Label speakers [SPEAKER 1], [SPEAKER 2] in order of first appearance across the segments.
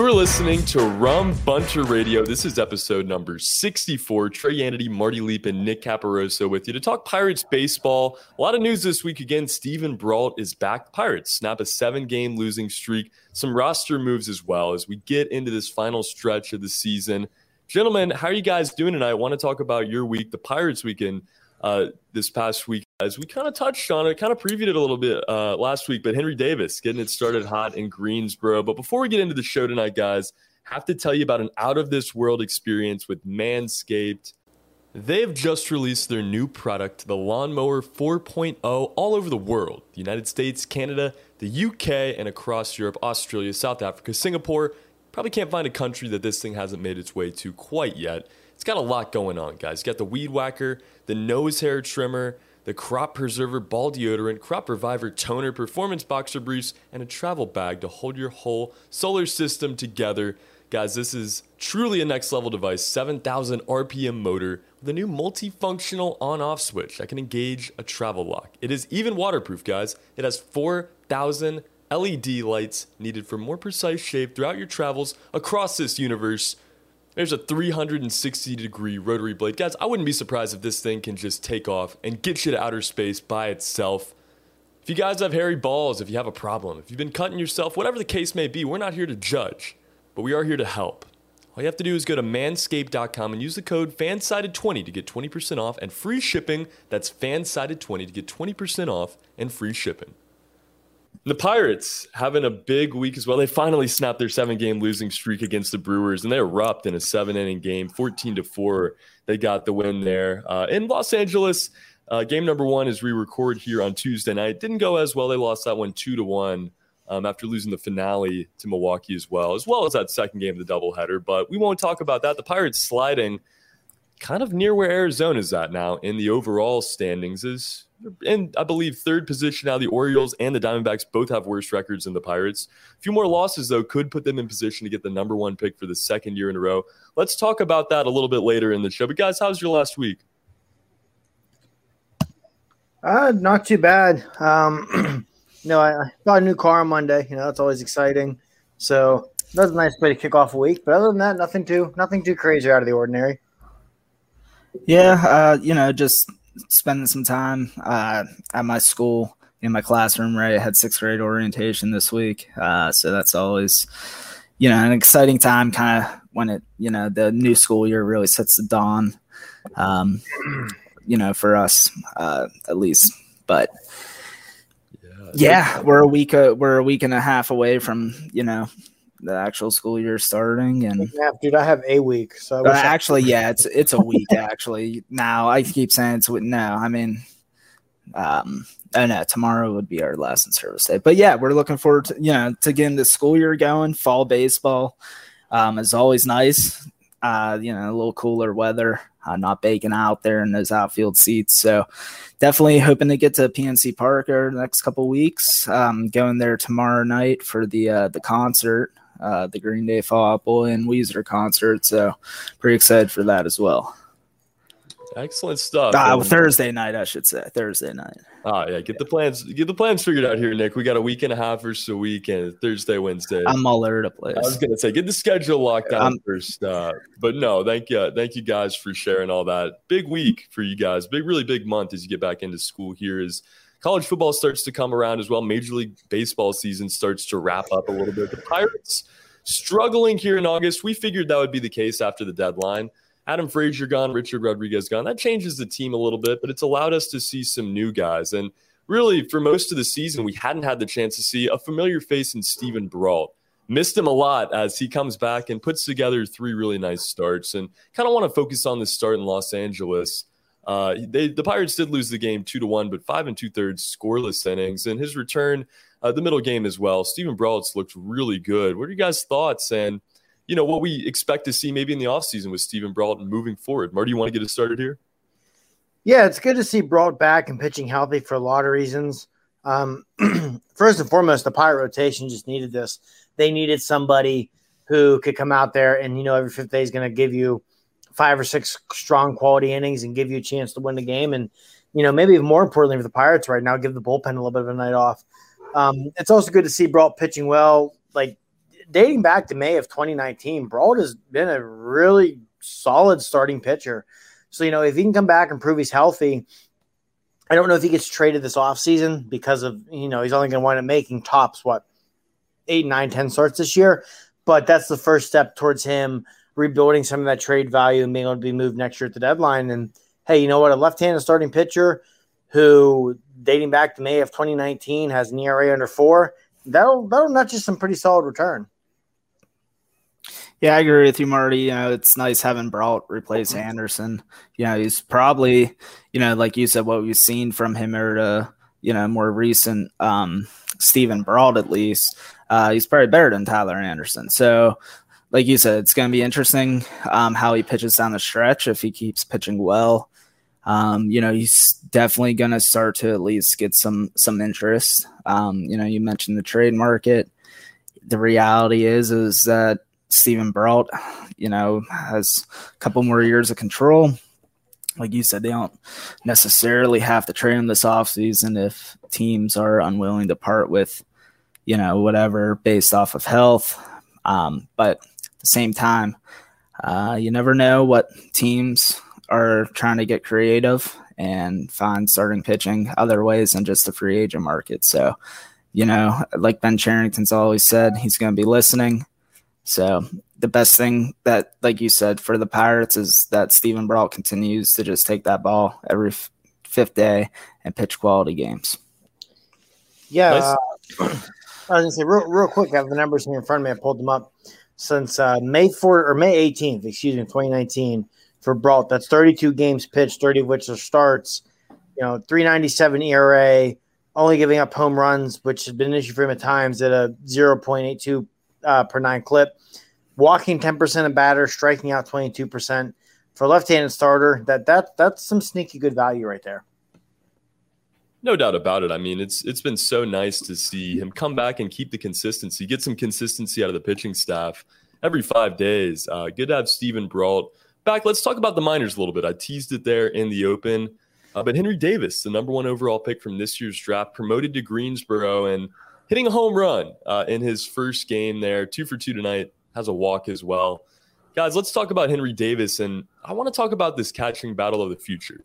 [SPEAKER 1] You are listening to Rum Bunter Radio. This is episode number 64. Trey Yannity, Marty Leap, and Nick Caparoso with you to talk Pirates baseball. A lot of news this week again. Steven Brault is back. Pirates snap a seven game losing streak. Some roster moves as well as we get into this final stretch of the season. Gentlemen, how are you guys doing tonight? I want to talk about your week, the Pirates weekend uh, this past week. As we kind of touched on it, kind of previewed it a little bit uh, last week, but Henry Davis getting it started hot in Greensboro. But before we get into the show tonight, guys, have to tell you about an out of this world experience with Manscaped. They have just released their new product, the Lawnmower 4.0, all over the world the United States, Canada, the UK, and across Europe, Australia, South Africa, Singapore. Probably can't find a country that this thing hasn't made its way to quite yet. It's got a lot going on, guys. You got the weed whacker, the nose hair trimmer, the Crop Preserver Ball Deodorant, Crop Reviver Toner, Performance Boxer Briefs, and a travel bag to hold your whole solar system together. Guys, this is truly a next level device. 7,000 RPM motor with a new multifunctional on off switch that can engage a travel lock. It is even waterproof, guys. It has 4,000 LED lights needed for more precise shave throughout your travels across this universe. There's a 360 degree rotary blade. Guys, I wouldn't be surprised if this thing can just take off and get you to outer space by itself. If you guys have hairy balls, if you have a problem, if you've been cutting yourself, whatever the case may be, we're not here to judge, but we are here to help. All you have to do is go to manscaped.com and use the code FANSIDED20 to get 20% off and free shipping. That's FANSIDED20 to get 20% off and free shipping. The Pirates having a big week as well. They finally snapped their seven game losing streak against the Brewers and they erupt in a seven inning game, 14 to 4. They got the win there. Uh, in Los Angeles, uh, game number one, is re record here on Tuesday night, didn't go as well. They lost that one 2 to 1 um, after losing the finale to Milwaukee as well, as well as that second game of the doubleheader. But we won't talk about that. The Pirates sliding kind of near where Arizona is at now in the overall standings is in, I believe, third position now. The Orioles and the Diamondbacks both have worse records than the Pirates. A few more losses, though, could put them in position to get the number one pick for the second year in a row. Let's talk about that a little bit later in the show. But, guys, how's your last week?
[SPEAKER 2] Uh, not too bad. Um, no, I, I got a new car on Monday. You know, that's always exciting. So that's a nice way to kick off a week. But other than that, nothing too nothing too crazy out of the ordinary.
[SPEAKER 3] Yeah, uh, you know, just spending some time uh, at my school in my classroom. Right, I had sixth grade orientation this week, uh, so that's always you know an exciting time. Kind of when it you know the new school year really sets the dawn. Um, you know, for us uh, at least, but. Yeah, we're a week. Uh, we're a week and a half away from you know the actual school year starting and
[SPEAKER 2] yeah, dude i have a week so
[SPEAKER 3] uh, actually yeah it's it's a week actually. Now i keep saying it's no i mean um oh no tomorrow would be our last in service day. But yeah we're looking forward to you know to getting the school year going fall baseball um is always nice. Uh you know a little cooler weather uh, not baking out there in those outfield seats. So definitely hoping to get to PNC Park over the next couple weeks. Um, going there tomorrow night for the uh, the concert uh, the Green Day Fall Out Boy and Weezer concert. So pretty excited for that as well.
[SPEAKER 1] Excellent stuff.
[SPEAKER 3] Ah, well, Thursday night, I should say. Thursday night.
[SPEAKER 1] Oh yeah, get the plans. Get the plans figured out here, Nick. We got a week and a half or so weekend. Thursday, Wednesday.
[SPEAKER 3] I'm all over the place. I
[SPEAKER 1] was gonna say, get the schedule locked down first. Uh, but no, thank you, thank you guys for sharing all that. Big week for you guys. Big, really big month as you get back into school. Here is college football starts to come around as well. Major League Baseball season starts to wrap up a little bit. The Pirates struggling here in August. We figured that would be the case after the deadline. Adam Frazier gone, Richard Rodriguez gone. That changes the team a little bit, but it's allowed us to see some new guys. And really, for most of the season, we hadn't had the chance to see a familiar face in Steven Brault. Missed him a lot as he comes back and puts together three really nice starts. And kind of want to focus on this start in Los Angeles. Uh, they, the Pirates did lose the game two to one, but five and two thirds scoreless innings. And his return, uh, the middle game as well. Steven Brault's looked really good. What are you guys' thoughts? And you know, what we expect to see maybe in the offseason with Stephen Brault moving forward. Marty, you want to get us started here?
[SPEAKER 2] Yeah, it's good to see Brault back and pitching healthy for a lot of reasons. Um, first and foremost, the Pirate rotation just needed this. They needed somebody who could come out there and, you know, every fifth day is going to give you five or six strong quality innings and give you a chance to win the game. And, you know, maybe even more importantly for the Pirates right now, give the bullpen a little bit of a night off. Um, it's also good to see Brault pitching well. Like dating back to May of 2019, Brault has been a really solid starting pitcher. So, you know, if he can come back and prove he's healthy, I don't know if he gets traded this offseason because of, you know, he's only going to wind up making tops, what, eight, nine, 10 starts this year. But that's the first step towards him rebuilding some of that trade value and being able to be moved next year at the deadline. And hey, you know what? A left handed starting pitcher who, dating back to May of 2019, has an ERA under four, that'll, that'll nudge you some pretty solid return.
[SPEAKER 3] Yeah, I agree with you, Marty. You know, it's nice having Brault replace Anderson. You know, he's probably, you know, like you said, what we've seen from him or the, you know, more recent um Steven Brault at least, uh, he's probably better than Tyler Anderson. So, like you said, it's going to be interesting um, how he pitches down the stretch if he keeps pitching well. Um, you know, he's definitely going to start to at least get some some interest. Um, you know, you mentioned the trade market. The reality is is that Steven Brault, you know, has a couple more years of control. Like you said, they don't necessarily have to trade him this offseason if teams are unwilling to part with, you know, whatever based off of health. Um, but the same time, uh, you never know what teams are trying to get creative and find starting pitching other ways than just the free agent market. So, you know, like Ben Cherington's always said, he's going to be listening. So the best thing that, like you said, for the Pirates is that Steven Brault continues to just take that ball every f- fifth day and pitch quality games.
[SPEAKER 2] Yeah, nice. uh, I was gonna say real, real quick. I have the numbers here in front of me. I pulled them up since uh, May 4 or May 18th, excuse me, 2019 for Brault. That's 32 games pitched, 30 of which are starts. You know, 397 ERA, only giving up home runs, which has been an issue for him at times at a 0.82 uh, per nine clip. Walking 10% of batter, striking out 22%. For left-handed starter, that that that's some sneaky good value right there.
[SPEAKER 1] No doubt about it. I mean, it's it's been so nice to see him come back and keep the consistency, get some consistency out of the pitching staff every five days. Uh, good to have Steven Brault back. Let's talk about the minors a little bit. I teased it there in the open, uh, but Henry Davis, the number one overall pick from this year's draft, promoted to Greensboro and hitting a home run uh, in his first game there. Two for two tonight, has a walk as well. Guys, let's talk about Henry Davis. And I want to talk about this catching battle of the future.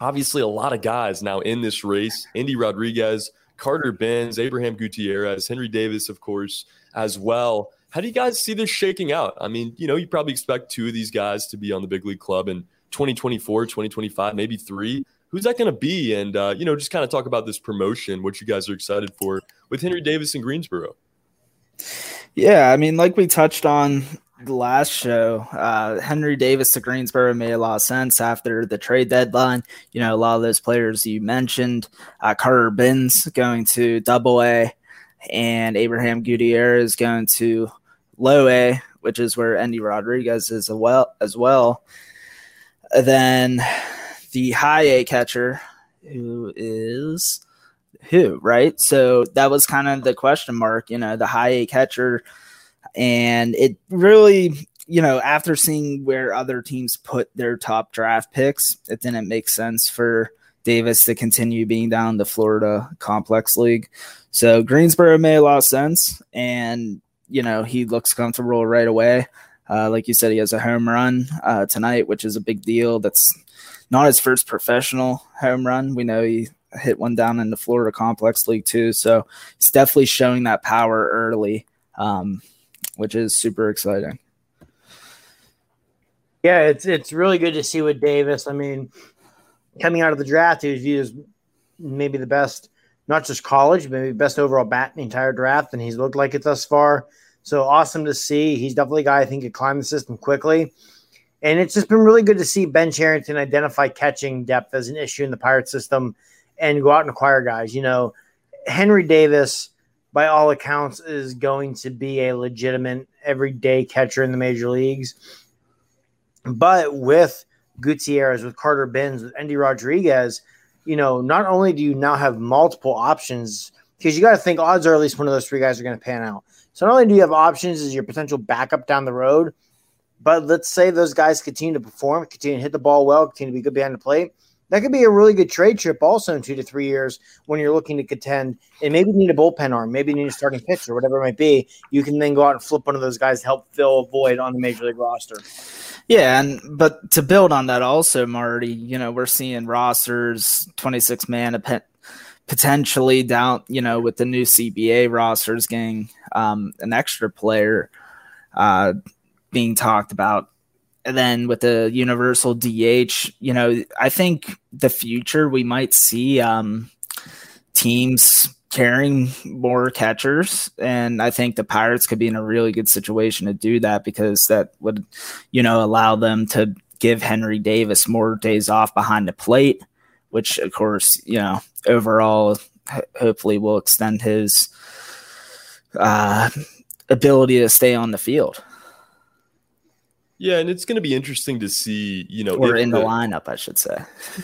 [SPEAKER 1] Obviously, a lot of guys now in this race Endy Rodriguez, Carter Bins, Abraham Gutierrez, Henry Davis, of course, as well. How do you guys see this shaking out? I mean, you know, you probably expect two of these guys to be on the big league club in 2024, 2025, maybe three who's that going to be? And, uh, you know, just kind of talk about this promotion, what you guys are excited for with Henry Davis in Greensboro.
[SPEAKER 3] Yeah, I mean, like we touched on last show, uh, Henry Davis to Greensboro made a lot of sense after the trade deadline. You know, a lot of those players you mentioned, uh, Carter Bins going to Double A, and Abraham Gutierrez going to Low A, which is where Endy Rodriguez is as well. As well. then the high A catcher, who is who, right? So that was kind of the question mark, you know, the high A catcher. And it really, you know, after seeing where other teams put their top draft picks, it didn't make sense for Davis to continue being down the Florida Complex League. So Greensboro made a lot of sense. And, you know, he looks comfortable right away. Uh, like you said, he has a home run uh, tonight, which is a big deal. That's not his first professional home run. We know he hit one down in the Florida Complex League too, so it's definitely showing that power early. Um, which is super exciting.
[SPEAKER 2] Yeah, it's it's really good to see with Davis. I mean, coming out of the draft, he was viewed as maybe the best, not just college, maybe best overall bat in the entire draft, and he's looked like it thus far. So awesome to see. He's definitely a guy I think could climb the system quickly. And it's just been really good to see Ben Cherington identify catching depth as an issue in the Pirate system and go out and acquire guys. You know, Henry Davis, by all accounts, is going to be a legitimate everyday catcher in the major leagues. But with Gutierrez, with Carter Bins, with Endy Rodriguez, you know, not only do you now have multiple options, because you got to think odds are at least one of those three guys are going to pan out. So not only do you have options as your potential backup down the road, but let's say those guys continue to perform, continue to hit the ball well, continue to be good behind the plate. That could be a really good trade trip also in two to three years when you're looking to contend and maybe need a bullpen arm, maybe need a starting pitcher, whatever it might be. You can then go out and flip one of those guys to help fill a void on the major league roster.
[SPEAKER 3] Yeah, and but to build on that also, Marty, you know, we're seeing rosters 26 man potentially down, you know, with the new CBA rosters getting um, an extra player uh, being talked about. And then with the universal DH, you know, I think the future we might see um, teams carrying more catchers. And i think the pirates could be in a really good situation to do that because that would you know allow them to give henry davis more days off behind the plate which of course you know overall hopefully will extend his uh, ability to stay on the field
[SPEAKER 1] yeah, and it's going to be interesting to see, you know,
[SPEAKER 3] or in the, the, lineup, I should say.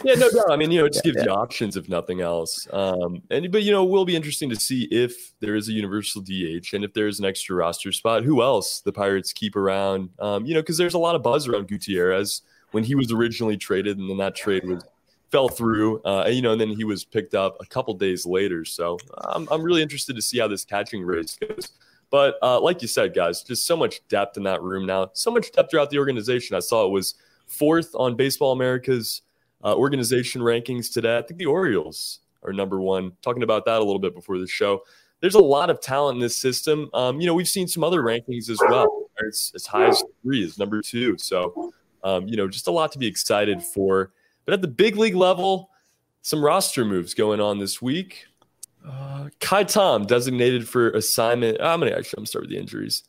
[SPEAKER 1] Yeah, no doubt. I mean, you know, it just yeah, gives yeah. you options if nothing else. Um, and but you know, it will be interesting to see if there is a universal DH and if there's an extra roster spot. Who else the Pirates keep around? Um, you know, because there's a lot of buzz around Gutierrez when he was originally traded, and then that trade was fell through. Uh, and, you know, and then he was picked up a couple days later. So I'm I'm really interested to see how this catching race goes. But uh, like you said, guys, just so much depth in that room now. So much depth throughout the organization. I saw it was fourth on Baseball America's uh, organization rankings today. I think the Orioles are number one. Talking about that a little bit before the show. There's a lot of talent in this system. Um, you know, we've seen some other rankings as well. It's as high as three is number two. So, um, you know, just a lot to be excited for. But at the big league level, some roster moves going on this week. Uh, Kai Tom designated for assignment. I'm gonna actually I'm gonna start with the injuries.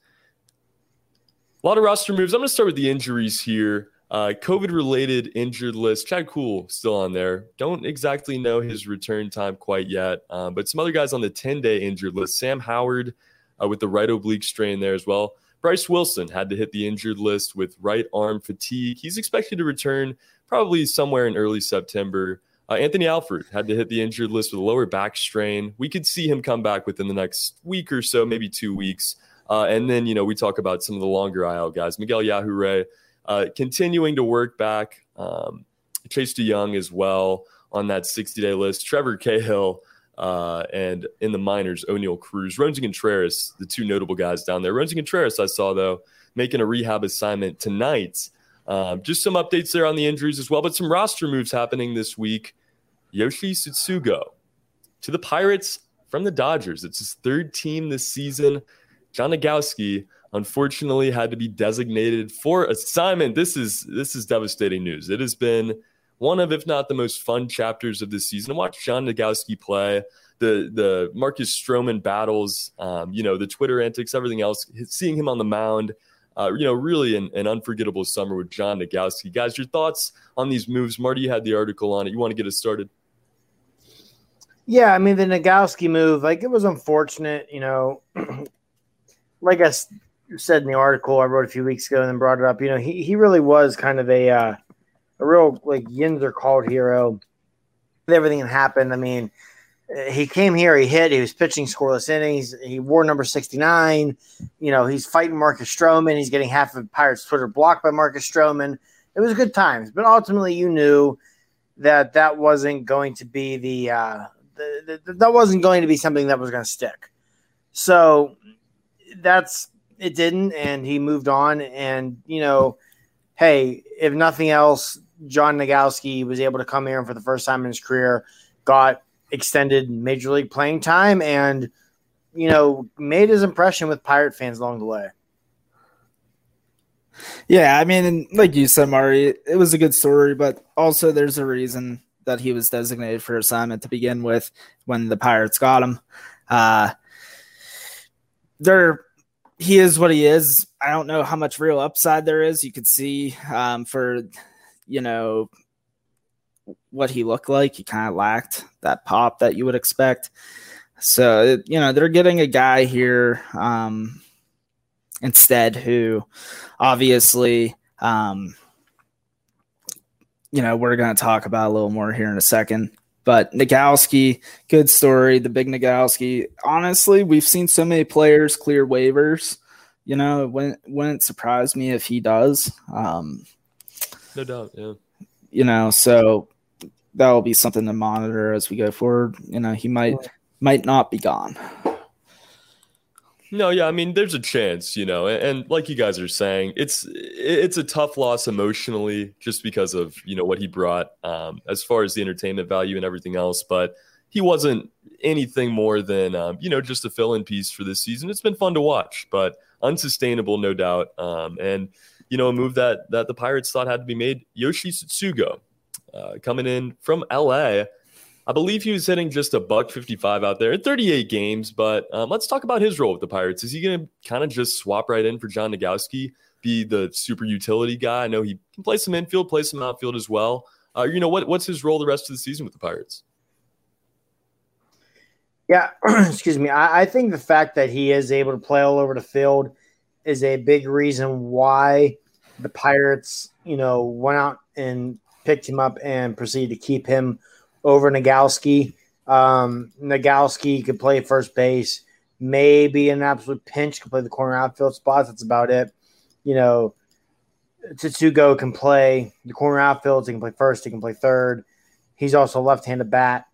[SPEAKER 1] A lot of roster moves. I'm gonna start with the injuries here. Uh, COVID related injured list. Chad Kuhl still on there. Don't exactly know his return time quite yet, um, but some other guys on the 10 day injured list. Sam Howard uh, with the right oblique strain there as well. Bryce Wilson had to hit the injured list with right arm fatigue. He's expected to return probably somewhere in early September. Uh, Anthony Alford had to hit the injured list with a lower back strain. We could see him come back within the next week or so, maybe two weeks. Uh, and then, you know, we talk about some of the longer IL guys. Miguel Yajure uh, continuing to work back. Um, Chase DeYoung as well on that 60 day list. Trevor Cahill uh, and in the minors, Oneil Cruz. Roansy Contreras, the two notable guys down there. Roansy Contreras, I saw, though, making a rehab assignment tonight um, just some updates there on the injuries as well, but some roster moves happening this week. Yoshi Tsutsugo to the Pirates from the Dodgers. It's his third team this season. John Nogowski unfortunately had to be designated for assignment. This is this is devastating news. It has been one of, if not the most fun chapters of this season. Watch John Nogowski play, the the Marcus Stroman battles, um, you know, the Twitter antics, everything else. Seeing him on the mound uh, you know, really an, an, unforgettable summer with John Nogowski. Guys, your thoughts on these moves? Marty, you had the article on it. You want to get us started?
[SPEAKER 2] Yeah, I mean the Nagowski move, like it was unfortunate. You know, like I said in the article I wrote a few weeks ago and then brought it up. You know, he he really was kind of a uh, a real like Yinzer called hero. Everything that happened. I mean, he came here, he hit, he was pitching scoreless innings. He wore number 69. You know, he's fighting Marcus Stroman. He's getting half of Pirates Twitter blocked by Marcus Stroman. It was good times, but ultimately you knew that that wasn't going to be the, uh, the, the that wasn't going to be something that was going to stick. So that's it didn't, and he moved on. And you know, hey, if nothing else, John Nogowski was able to come here and for the first time in his career got extended major league playing time and you know made his impression with pirate fans along the way
[SPEAKER 3] Yeah, I mean, like you said, Mari, it was a good story, but also there's a reason that he was designated for assignment to begin with when the Pirates got him. Uh, there, he is what he is. I don't know how much real upside there is. You could see um, for, you know, what he looked like. He kind of lacked that pop that you would expect. So, you know, they're getting a guy here um, instead who obviously, um, you know, we're going to talk about a little more here in a second. But Nogowski, good story. The big Nogowski. Honestly, we've seen so many players clear waivers. You know, it wouldn't, wouldn't surprise me if he does. Um,
[SPEAKER 1] no doubt, yeah.
[SPEAKER 3] You know, so that will be something to monitor as we go forward. You know, he might might not be gone.
[SPEAKER 1] No, yeah, I mean, there's a chance, you know, and, and, like you guys are saying, it's it's a tough loss emotionally, just because of you know what he brought um, as far as the entertainment value and everything else. But he wasn't anything more than um, you know just a fill-in piece for this season. It's been fun to watch, but unsustainable, no doubt. Um, and you know, a move that that the Pirates thought had to be made. Yoshi Tsutsugo uh, coming in from LA I believe he was hitting just a buck 55 out there in 38 games. But um, let's talk about his role with the Pirates. Is he going to kind of just swap right in for John Nogowski, be the super utility guy? I know he can play some infield, play some outfield as well. Uh, you know, what, what's his role the rest of the season with the Pirates?
[SPEAKER 2] Yeah, excuse me. I, I think the fact that he is able to play all over the field is a big reason why the Pirates, you know, went out and picked him up and proceeded to keep him – over Nogowski. Um, Nogowski could play first base, maybe an absolute pinch could play the corner outfield spots. That's about it. You know, Tsutsugo can play the corner outfields. He can play first. He can play third. He's also left-handed bat,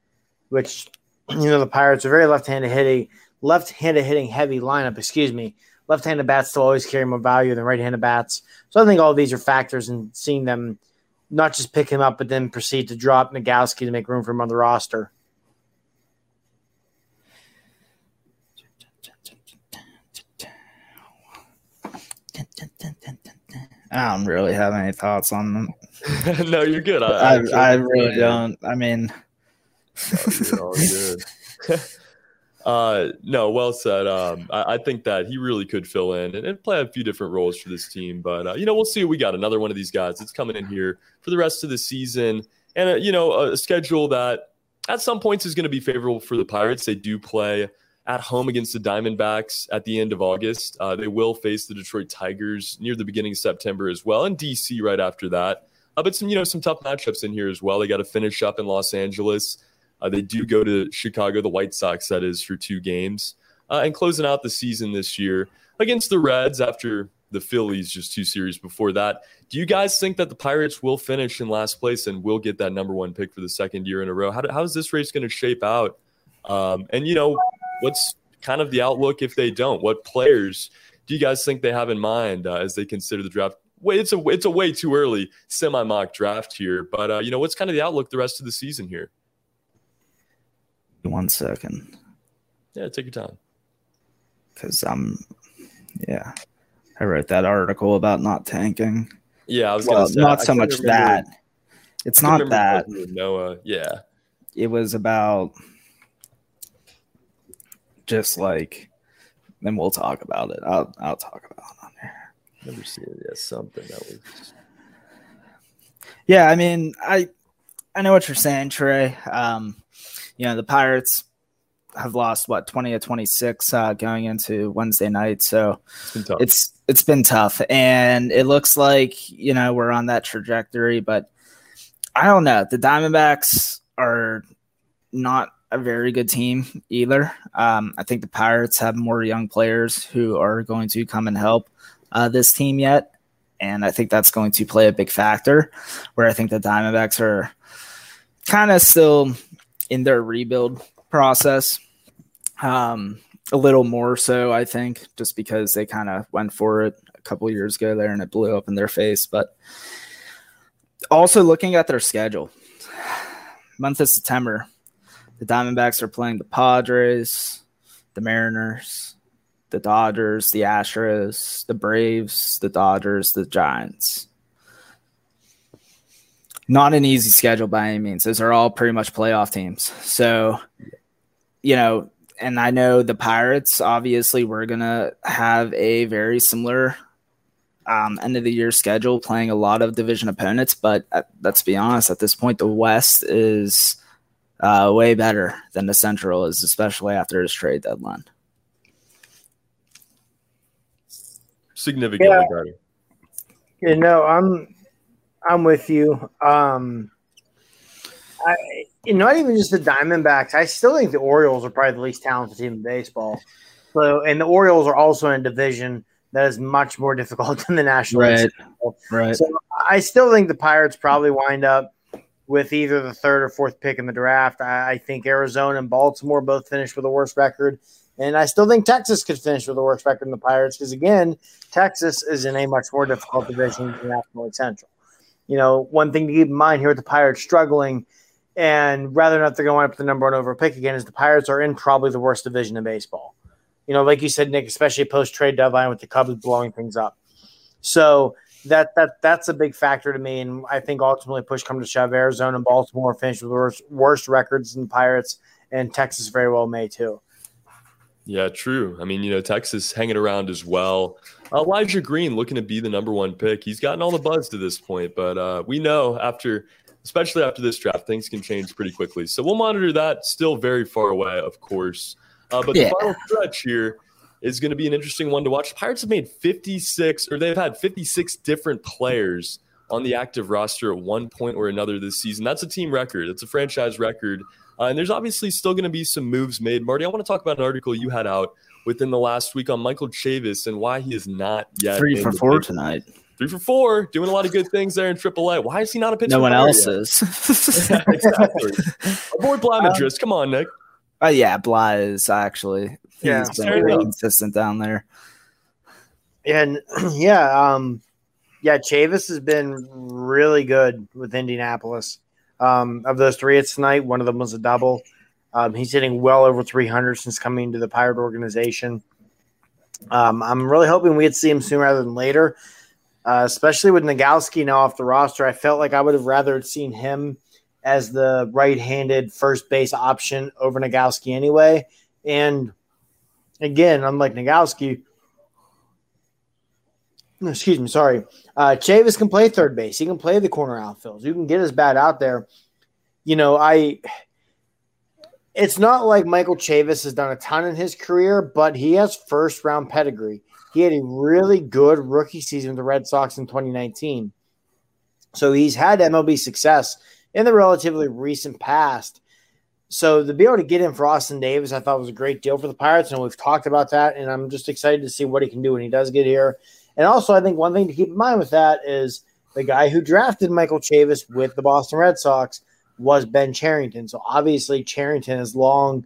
[SPEAKER 2] which you know the Pirates are very left-handed hitting, left-handed hitting heavy lineup. Excuse me. Left-handed bats still always carry more value than right-handed bats. So I think all these are factors in seeing them not just pick him up, but then proceed to drop Nogowski to make room for him on the roster.
[SPEAKER 3] I don't really have any thoughts on them.
[SPEAKER 1] no, you're good.
[SPEAKER 3] I, I, I really don't. I mean,
[SPEAKER 1] all good. Uh, no, well said. Um, I, I, think that he really could fill in and, and, play a few different roles for this team. But uh, you know, we'll see. We got another one of these guys that's coming in here for the rest of the season, and uh, you know, a schedule that at some points is going to be favorable for the Pirates. They do play at home against the Diamondbacks at the end of August. Uh, they will face the Detroit Tigers near the beginning of September as well, and DC right after that. Uh, but some, you know, some tough matchups in here as well. They got to finish up in Los Angeles. Uh, they do go to Chicago, the White Sox, that is, for two games. Uh, and closing out the season this year against the Reds after the Phillies just two series before that. Do you guys think that the Pirates will finish in last place and will get that number one pick for the second year in a row? How, how is this race going to shape out? Um, and, you know, what's kind of the outlook if they don't? What players do you guys think they have in mind uh, as they consider the draft? Wait, it's a it's a way too early semi mock draft here, but uh, you know what's kind of the outlook the rest of the season here?
[SPEAKER 3] One second.
[SPEAKER 1] Yeah, take your time.
[SPEAKER 3] Because I'm, yeah, I wrote that article about not tanking.
[SPEAKER 1] Yeah, I was
[SPEAKER 3] well,
[SPEAKER 1] say,
[SPEAKER 3] not so much remember, that. It's not that.
[SPEAKER 1] Noah, yeah.
[SPEAKER 3] It was about just like. Then we'll talk about it. I'll I'll talk about it on there.
[SPEAKER 1] Never seen it. Yeah, something that was.
[SPEAKER 3] Yeah, I mean, I I know what you're saying, Trey. Um, you know, the Pirates have lost what 20 to 26 uh, going into Wednesday night. So it's been, it's it's been tough. And it looks like, you know, we're on that trajectory, but I don't know. The Diamondbacks are not a very good team either. Um, I think the Pirates have more young players who are going to come and help uh, this team yet. And I think that's going to play a big factor where I think the Diamondbacks are kind of still in their rebuild process. Um, a little more so, I think, just because they kind of went for it a couple years ago there and it blew up in their face. But also looking at their schedule, month of September, the Diamondbacks are playing the Padres, the Mariners, the Dodgers, the Astros, the Braves, the Dodgers, the Giants. Not an easy schedule by any means. Those are all pretty much playoff teams. So, you know, and I know the Pirates, obviously, we're going to have a very similar um, end of the year schedule, playing a lot of division opponents. But uh, let's be honest, at this point, the West is uh, way better than the Central is, especially after his trade deadline.
[SPEAKER 1] Significantly yeah. better.
[SPEAKER 2] You know, I'm I'm with you. Um, I, not even just the Diamondbacks. I still think the Orioles are probably the least talented team in baseball. So, and the Orioles are also in a division that is much more difficult than the National
[SPEAKER 3] right. League. Right.
[SPEAKER 2] So, I still think the Pirates probably wind up with either the third or fourth pick in the draft. I, I think Arizona and Baltimore both finished with a worse record. And I still think Texas could finish with a worse record than the Pirates because, again, Texas is in a much more difficult division than the National League Central. You know, one thing to keep in mind here with the Pirates struggling, and rather than not they're going up the number one over pick again, is the Pirates are in probably the worst division in baseball. You know, like you said, Nick, especially post trade deadline with the Cubs blowing things up. So that that that's a big factor to me. And I think ultimately, push come to shove, Arizona and Baltimore finished with worst, worst records than the Pirates, and Texas very well may too.
[SPEAKER 1] Yeah, true. I mean, you know, Texas hanging around as well. Elijah Green looking to be the number one pick. He's gotten all the buzz to this point, but uh, we know after, especially after this draft, things can change pretty quickly. So we'll monitor that. Still very far away, of course. Uh, but yeah. the final stretch here is going to be an interesting one to watch. The Pirates have made 56, or they've had 56 different players on the active roster at one point or another this season. That's a team record. It's a franchise record. Uh, and there's obviously still going to be some moves made. Marty, I want to talk about an article you had out within the last week on Michael Chavis and why he is not yet
[SPEAKER 3] three for four tonight.
[SPEAKER 1] Three for four, doing a lot of good things there in AAA. Why is he not a pitcher?
[SPEAKER 3] No one else yet? is.
[SPEAKER 1] yeah, exactly. Avoid Blamatrist. Um, Come on, Nick.
[SPEAKER 3] Oh yeah, Bly is actually yeah, he's been very consistent down there.
[SPEAKER 2] And yeah, um, yeah, Chavis has been really good with Indianapolis. Um, of those three hits tonight, one of them was a double. Um, he's hitting well over 300 since coming to the Pirate organization. Um, I'm really hoping we'd see him sooner rather than later, uh, especially with Nogowski now off the roster. I felt like I would have rather seen him as the right-handed first base option over Nogowski anyway. And again, unlike Nogowski, excuse me, sorry, uh, Chavis can play third base. He can play the corner outfields. You can get his bat out there. You know, I. It's not like Michael Chavis has done a ton in his career, but he has first round pedigree. He had a really good rookie season with the Red Sox in 2019. So he's had MLB success in the relatively recent past. So to be able to get him for Austin Davis, I thought was a great deal for the Pirates, and we've talked about that. And I'm just excited to see what he can do when he does get here. And also, I think one thing to keep in mind with that is the guy who drafted Michael Chavis with the Boston Red Sox was Ben Cherington. So obviously, Cherington has long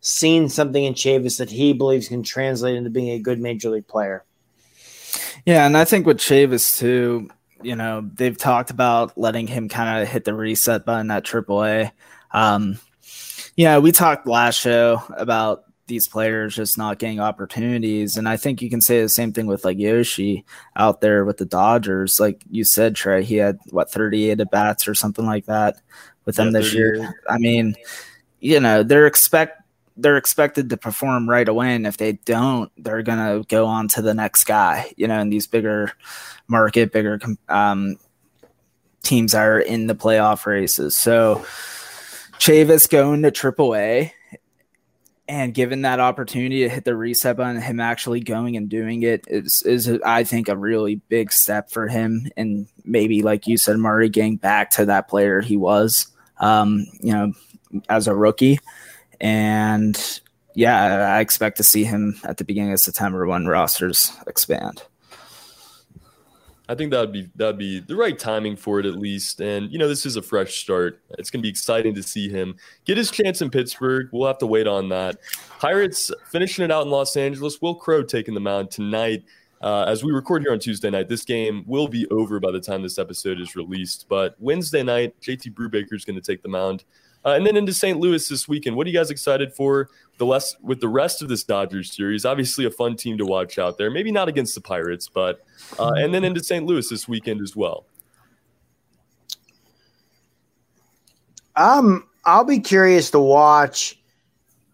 [SPEAKER 2] seen something in Chavis that he believes can translate into being a good major league player.
[SPEAKER 3] Yeah, and I think with Chavis too, you know, they've talked about letting him kind of hit the reset button at AAA. Um, yeah, we talked last show about these players just not getting opportunities. And I think you can say the same thing with like Yoshi out there with the Dodgers. Like you said, Trey, he had what 38 at bats or something like that with them yeah, this year. I mean, you know, they're expect they're expected to perform right away. And if they don't, they're gonna go on to the next guy, you know, in these bigger market, bigger um, teams are in the playoff races. So Chavis going to AAA and given that opportunity to hit the reset button, him actually going and doing it is is I think a really big step for him, and maybe like you said, Murray getting back to that player he was, um, you know, as a rookie, and yeah, I expect to see him at the beginning of September when rosters expand.
[SPEAKER 1] I think that would be that'd be the right timing for it at least. And you know, this is a fresh start. It's gonna be exciting to see him get his chance in Pittsburgh. We'll have to wait on that. Pirates finishing it out in Los Angeles. Will Crowe taking the mound tonight. Uh, as we record here on Tuesday night, this game will be over by the time this episode is released. But Wednesday night, JT Brubaker is going to take the mound Uh, and then into St. Louis this weekend. What are you guys excited for the less with the rest of this Dodgers series? Obviously, a fun team to watch out there. Maybe not against the Pirates, but uh, and then into St. Louis this weekend as well.
[SPEAKER 2] Um, I'll be curious to watch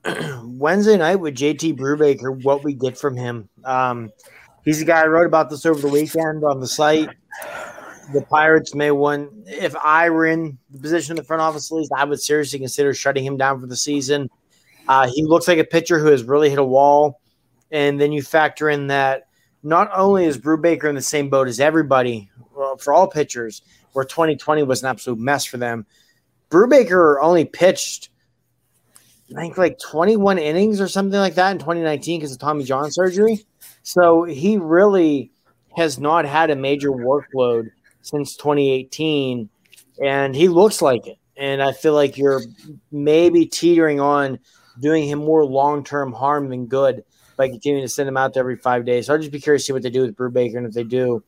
[SPEAKER 2] Wednesday night with JT Brubaker what we get from him. Um, he's the guy I wrote about this over the weekend on the site. The Pirates may win. If I were in the position of the front office, at least, I would seriously consider shutting him down for the season. Uh, he looks like a pitcher who has really hit a wall. And then you factor in that not only is Brubaker in the same boat as everybody well, for all pitchers, where 2020 was an absolute mess for them. Brubaker only pitched, I think, like 21 innings or something like that in 2019 because of Tommy John surgery. So he really has not had a major workload since 2018, and he looks like it. And I feel like you're maybe teetering on doing him more long term harm than good by continuing to send him out there every five days. So I'll just be curious to see what they do with Brubaker, and if they do,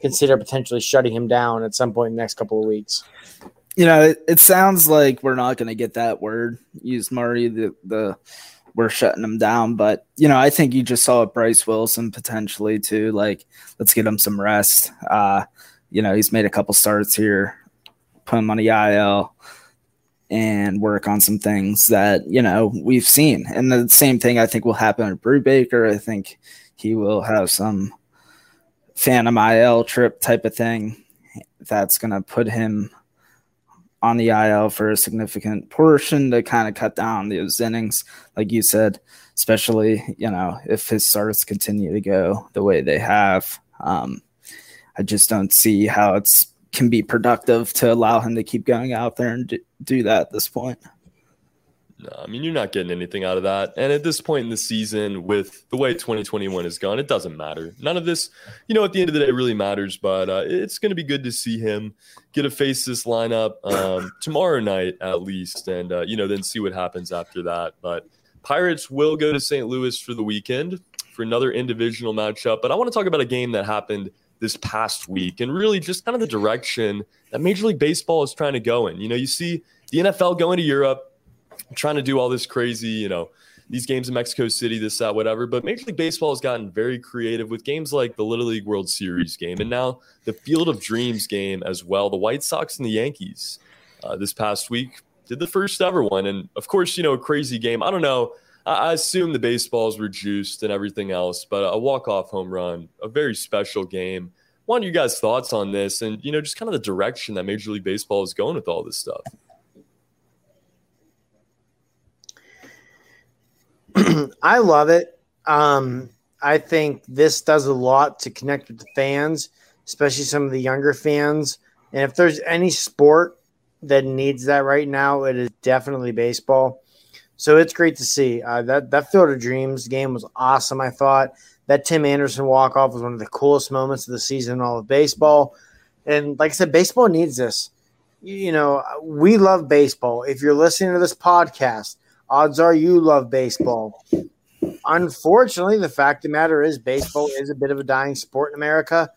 [SPEAKER 2] consider potentially shutting him down at some point in the next couple of weeks.
[SPEAKER 3] You know, it, it sounds like we're not going to get that word used, Murray. The the we're shutting him down, but you know, I think you just saw Bryce Wilson potentially too. Like, let's get him some rest. Uh, you know, he's made a couple starts here, put him on the IL and work on some things that you know we've seen. And the same thing I think will happen with Brubaker. I think he will have some phantom IL trip type of thing that's going to put him on the IL for a significant portion to kind of cut down those innings, like you said, especially you know if his starts continue to go the way they have. Um, I just don't see how it's can be productive to allow him to keep going out there and do that at this point.
[SPEAKER 1] No, I mean, you're not getting anything out of that. And at this point in the season, with the way 2021 has gone, it doesn't matter. None of this, you know, at the end of the day, really matters. But uh, it's going to be good to see him get to face this lineup um, tomorrow night, at least. And, uh, you know, then see what happens after that. But Pirates will go to St. Louis for the weekend for another individual matchup. But I want to talk about a game that happened this past week and really just kind of the direction that Major League Baseball is trying to go in. You know, you see the NFL going to Europe, trying to do all this crazy, you know, these games in Mexico City, this, that, whatever. But Major League Baseball has gotten very creative with games like the Little League World Series game and now the Field of Dreams game as well. The White Sox and the Yankees uh, this past week did the first ever one. And of course, you know, a crazy game. I don't know. I assume the baseballs were juiced and everything else, but a walk-off home run, a very special game. What are you guys' thoughts on this, and you know, just kind of the direction that Major League Baseball is going with all this stuff?
[SPEAKER 2] I love it. Um, I think this does a lot to connect with the fans, especially some of the younger fans. And if there's any sport that needs that right now, it is definitely baseball. So it's great to see uh, that that Field of Dreams game was awesome. I thought that Tim Anderson walk off was one of the coolest moments of the season in all of baseball. And like I said, baseball needs this. You know, we love baseball. If you're listening to this podcast, odds are you love baseball. Unfortunately, the fact of the matter is, baseball is a bit of a dying sport in America.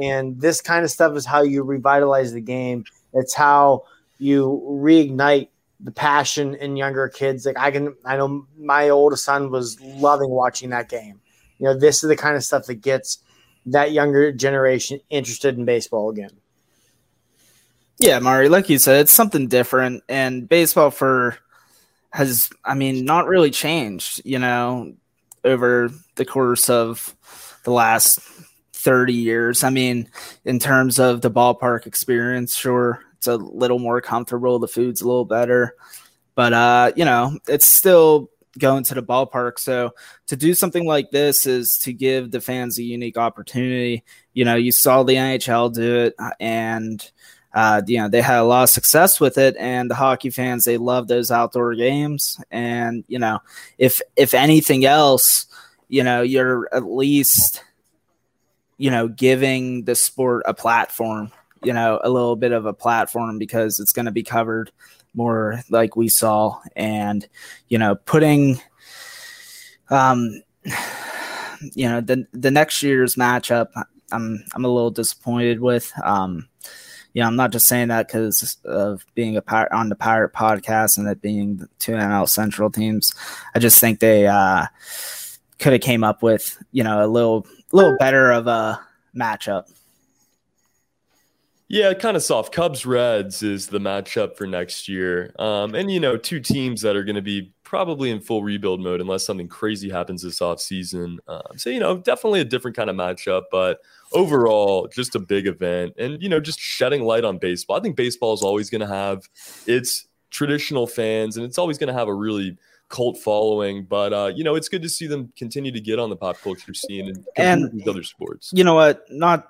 [SPEAKER 2] And this kind of stuff is how you revitalize the game. It's how you reignite the passion in younger kids. Like I can, I know my oldest son was loving watching that game. You know, this is the kind of stuff that gets that younger generation interested in baseball again.
[SPEAKER 3] Yeah, Mari, like you said, it's something different, and baseball for has, I mean, not really changed. You know, over the course of the last 30 years. I mean, in terms of the ballpark experience, sure, it's a little more comfortable. The food's a little better, but uh, you know, it's still going to the ballpark. So to do something like this is to give the fans a unique opportunity. You know, you saw the NHL do it, and uh, you know they had a lot of success with it. And the hockey fans they love those outdoor games. And you know, if if anything else, you know, you're at least you know giving the sport a platform you know, a little bit of a platform because it's going to be covered more like we saw and, you know, putting, um, you know, the, the next year's matchup, I'm, I'm a little disappointed with, um, you know, I'm not just saying that because of being a pirate on the Pirate podcast and it being two NL Central teams. I just think they uh, could have came up with you know a little little better of a matchup.
[SPEAKER 1] Yeah, kind of soft. Cubs Reds is the matchup for next year. Um, and, you know, two teams that are going to be probably in full rebuild mode unless something crazy happens this offseason. Um, so, you know, definitely a different kind of matchup, but overall, just a big event and, you know, just shedding light on baseball. I think baseball is always going to have its traditional fans and it's always going to have a really cult following, but, uh, you know, it's good to see them continue to get on the pop culture scene and, and other sports.
[SPEAKER 3] You know what? Not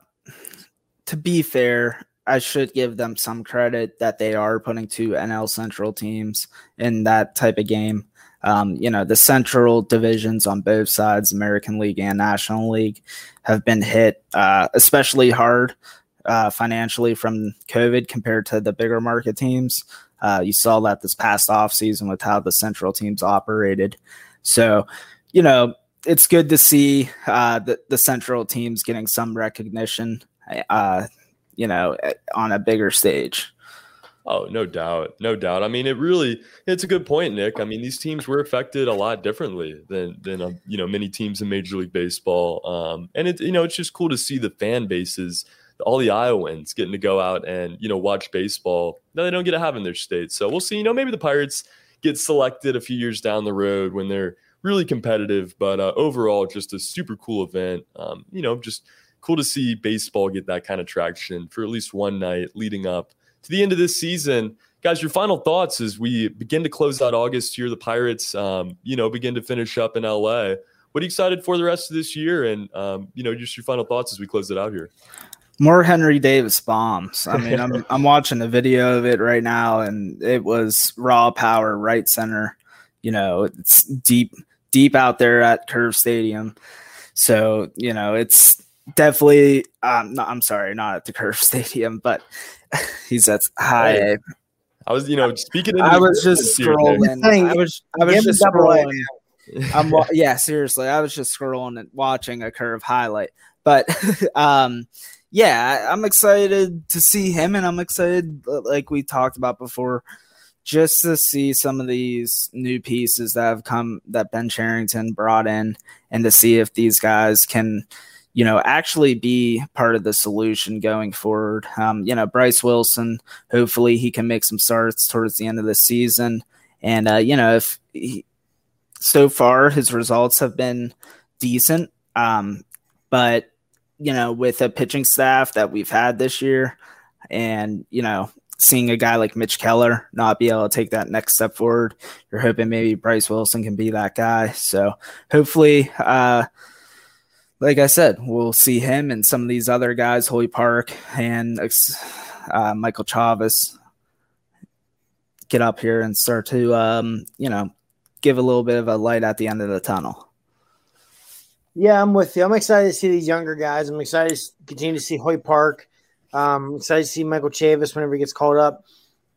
[SPEAKER 3] to be fair, I should give them some credit that they are putting two NL Central teams in that type of game. Um, you know, the Central divisions on both sides, American League and National League, have been hit uh, especially hard uh, financially from COVID compared to the bigger market teams. Uh, you saw that this past offseason with how the Central teams operated. So, you know, it's good to see uh, the, the Central teams getting some recognition. Uh, you know, on a bigger stage.
[SPEAKER 1] Oh, no doubt. No doubt. I mean, it really it's a good point, Nick. I mean, these teams were affected a lot differently than than uh, you know, many teams in Major League Baseball. Um and it you know, it's just cool to see the fan bases, all the Iowans getting to go out and, you know, watch baseball that they don't get to have in their state. So, we'll see, you know, maybe the Pirates get selected a few years down the road when they're really competitive, but uh, overall just a super cool event. Um, you know, just cool to see baseball get that kind of traction for at least one night leading up to the end of this season. Guys, your final thoughts as we begin to close out August here. The Pirates, um, you know, begin to finish up in LA. What are you excited for the rest of this year? And, um, you know, just your final thoughts as we close it out here.
[SPEAKER 3] More Henry Davis bombs. I mean, I'm, I'm watching the video of it right now, and it was raw power, right center. You know, it's deep, deep out there at Curve Stadium. So, you know, it's definitely um no, I'm sorry, not at the Curve Stadium, but he's at high. Hey,
[SPEAKER 1] I was, you know, speaking.
[SPEAKER 3] I was just scrolling. I was, I was just scrolling. I'm, yeah, seriously, I was just scrolling and watching a curve highlight. But, um, yeah, I'm excited to see him, and I'm excited, like we talked about before, just to see some of these new pieces that have come that Ben Cherington brought in, and to see if these guys can you know, actually be part of the solution going forward. Um, you know, Bryce Wilson, hopefully he can make some starts towards the end of the season. And, uh, you know, if he, so far his results have been decent. Um, but, you know, with a pitching staff that we've had this year and, you know, seeing a guy like Mitch Keller not be able to take that next step forward, you're hoping maybe Bryce Wilson can be that guy. So hopefully, uh, like I said, we'll see him and some of these other guys, Hoy Park and uh, Michael Chavis, get up here and start to, um, you know, give a little bit of a light at the end of the tunnel.
[SPEAKER 2] Yeah, I'm with you. I'm excited to see these younger guys. I'm excited to continue to see Hoy Park. Um, excited to see Michael Chavis whenever he gets called up.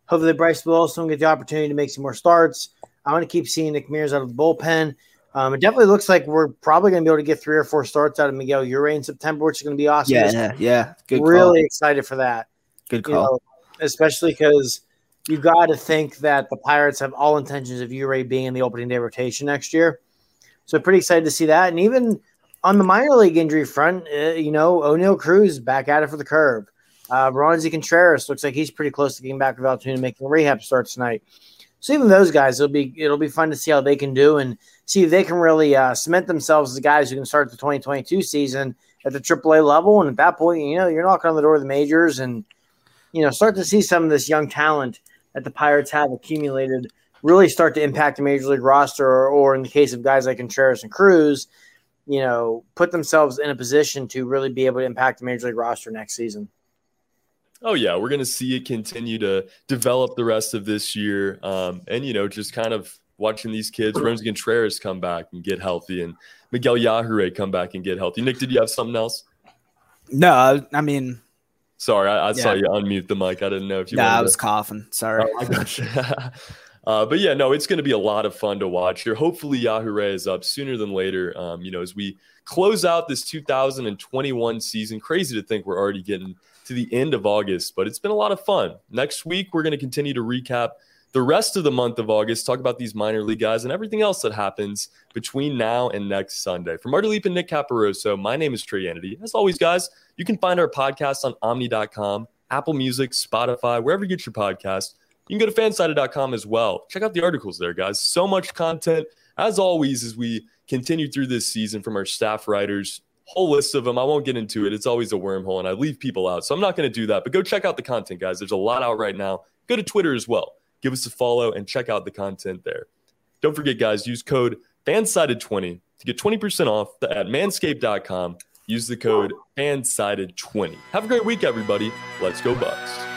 [SPEAKER 2] Hopefully, Bryce will also get the opportunity to make some more starts. I want to keep seeing Nick Mears out of the bullpen. Um, it definitely looks like we're probably going to be able to get three or four starts out of Miguel Yajure in September, which is going to be awesome.
[SPEAKER 3] Yeah, yeah, yeah.
[SPEAKER 2] Good. Really call. excited for that.
[SPEAKER 3] Good call. You know,
[SPEAKER 2] especially because you got to think that the Pirates have all intentions of Yajure being in the opening day rotation next year. So pretty excited to see that. And even on the minor league injury front, uh, you know, Oneil Cruz back at it for the curve. Uh, Roansy Contreras looks like he's pretty close to getting back with Altoona, making a rehab start tonight. So even those guys, it'll be it'll be fun to see how they can do and see if they can really uh, cement themselves as guys who can start the 2022 season at the AAA level. And at that point, you know, you're knocking on the door of the majors and you know start to see some of this young talent that the Pirates have accumulated really start to impact the major league roster, or, or in the case of guys like Contreras and Cruz, you know, put themselves in a position to really be able to impact the major league roster next season.
[SPEAKER 1] Oh yeah, we're gonna see it continue to develop the rest of this year, um, and you know, just kind of watching these kids, Roansy Contreras come back and get healthy, and Miguel Yajure come back and get healthy. Nick, did you have something else?
[SPEAKER 3] No, I mean,
[SPEAKER 1] sorry, I, I yeah. saw you unmute the mic. I didn't know if you.
[SPEAKER 3] No, I was to... coughing. Sorry. Oh, I got
[SPEAKER 1] you. uh, but yeah, no, it's going to be a lot of fun to watch here. Hopefully, Yajure is up sooner than later. Um, you know, as we close out this 2021 season, crazy to think we're already getting to the end of August, but it's been a lot of fun. Next week, we're going to continue to recap the rest of the month of August, talk about these minor league guys and everything else that happens between now and next Sunday. From Marty Leap and Nick Caparoso, my name is Trey Anity. As always, guys, you can find our podcast on omni.com, Apple Music, Spotify, wherever you get your podcast. You can go to fansided.com as well. Check out the articles there, guys. So much content. As always, as we continue through this season from our staff writers, whole list of them. I won't get into it. It's always a wormhole, and I leave people out. So I'm not going to do that. But go check out the content, guys. There's a lot out right now. Go to Twitter as well. Give us a follow and check out the content there. Don't forget, guys, use code FANSIDED20 to get 20% off at manscaped.com. Use the code FANSIDED20. Have a great week, everybody. Let's go, Bucs.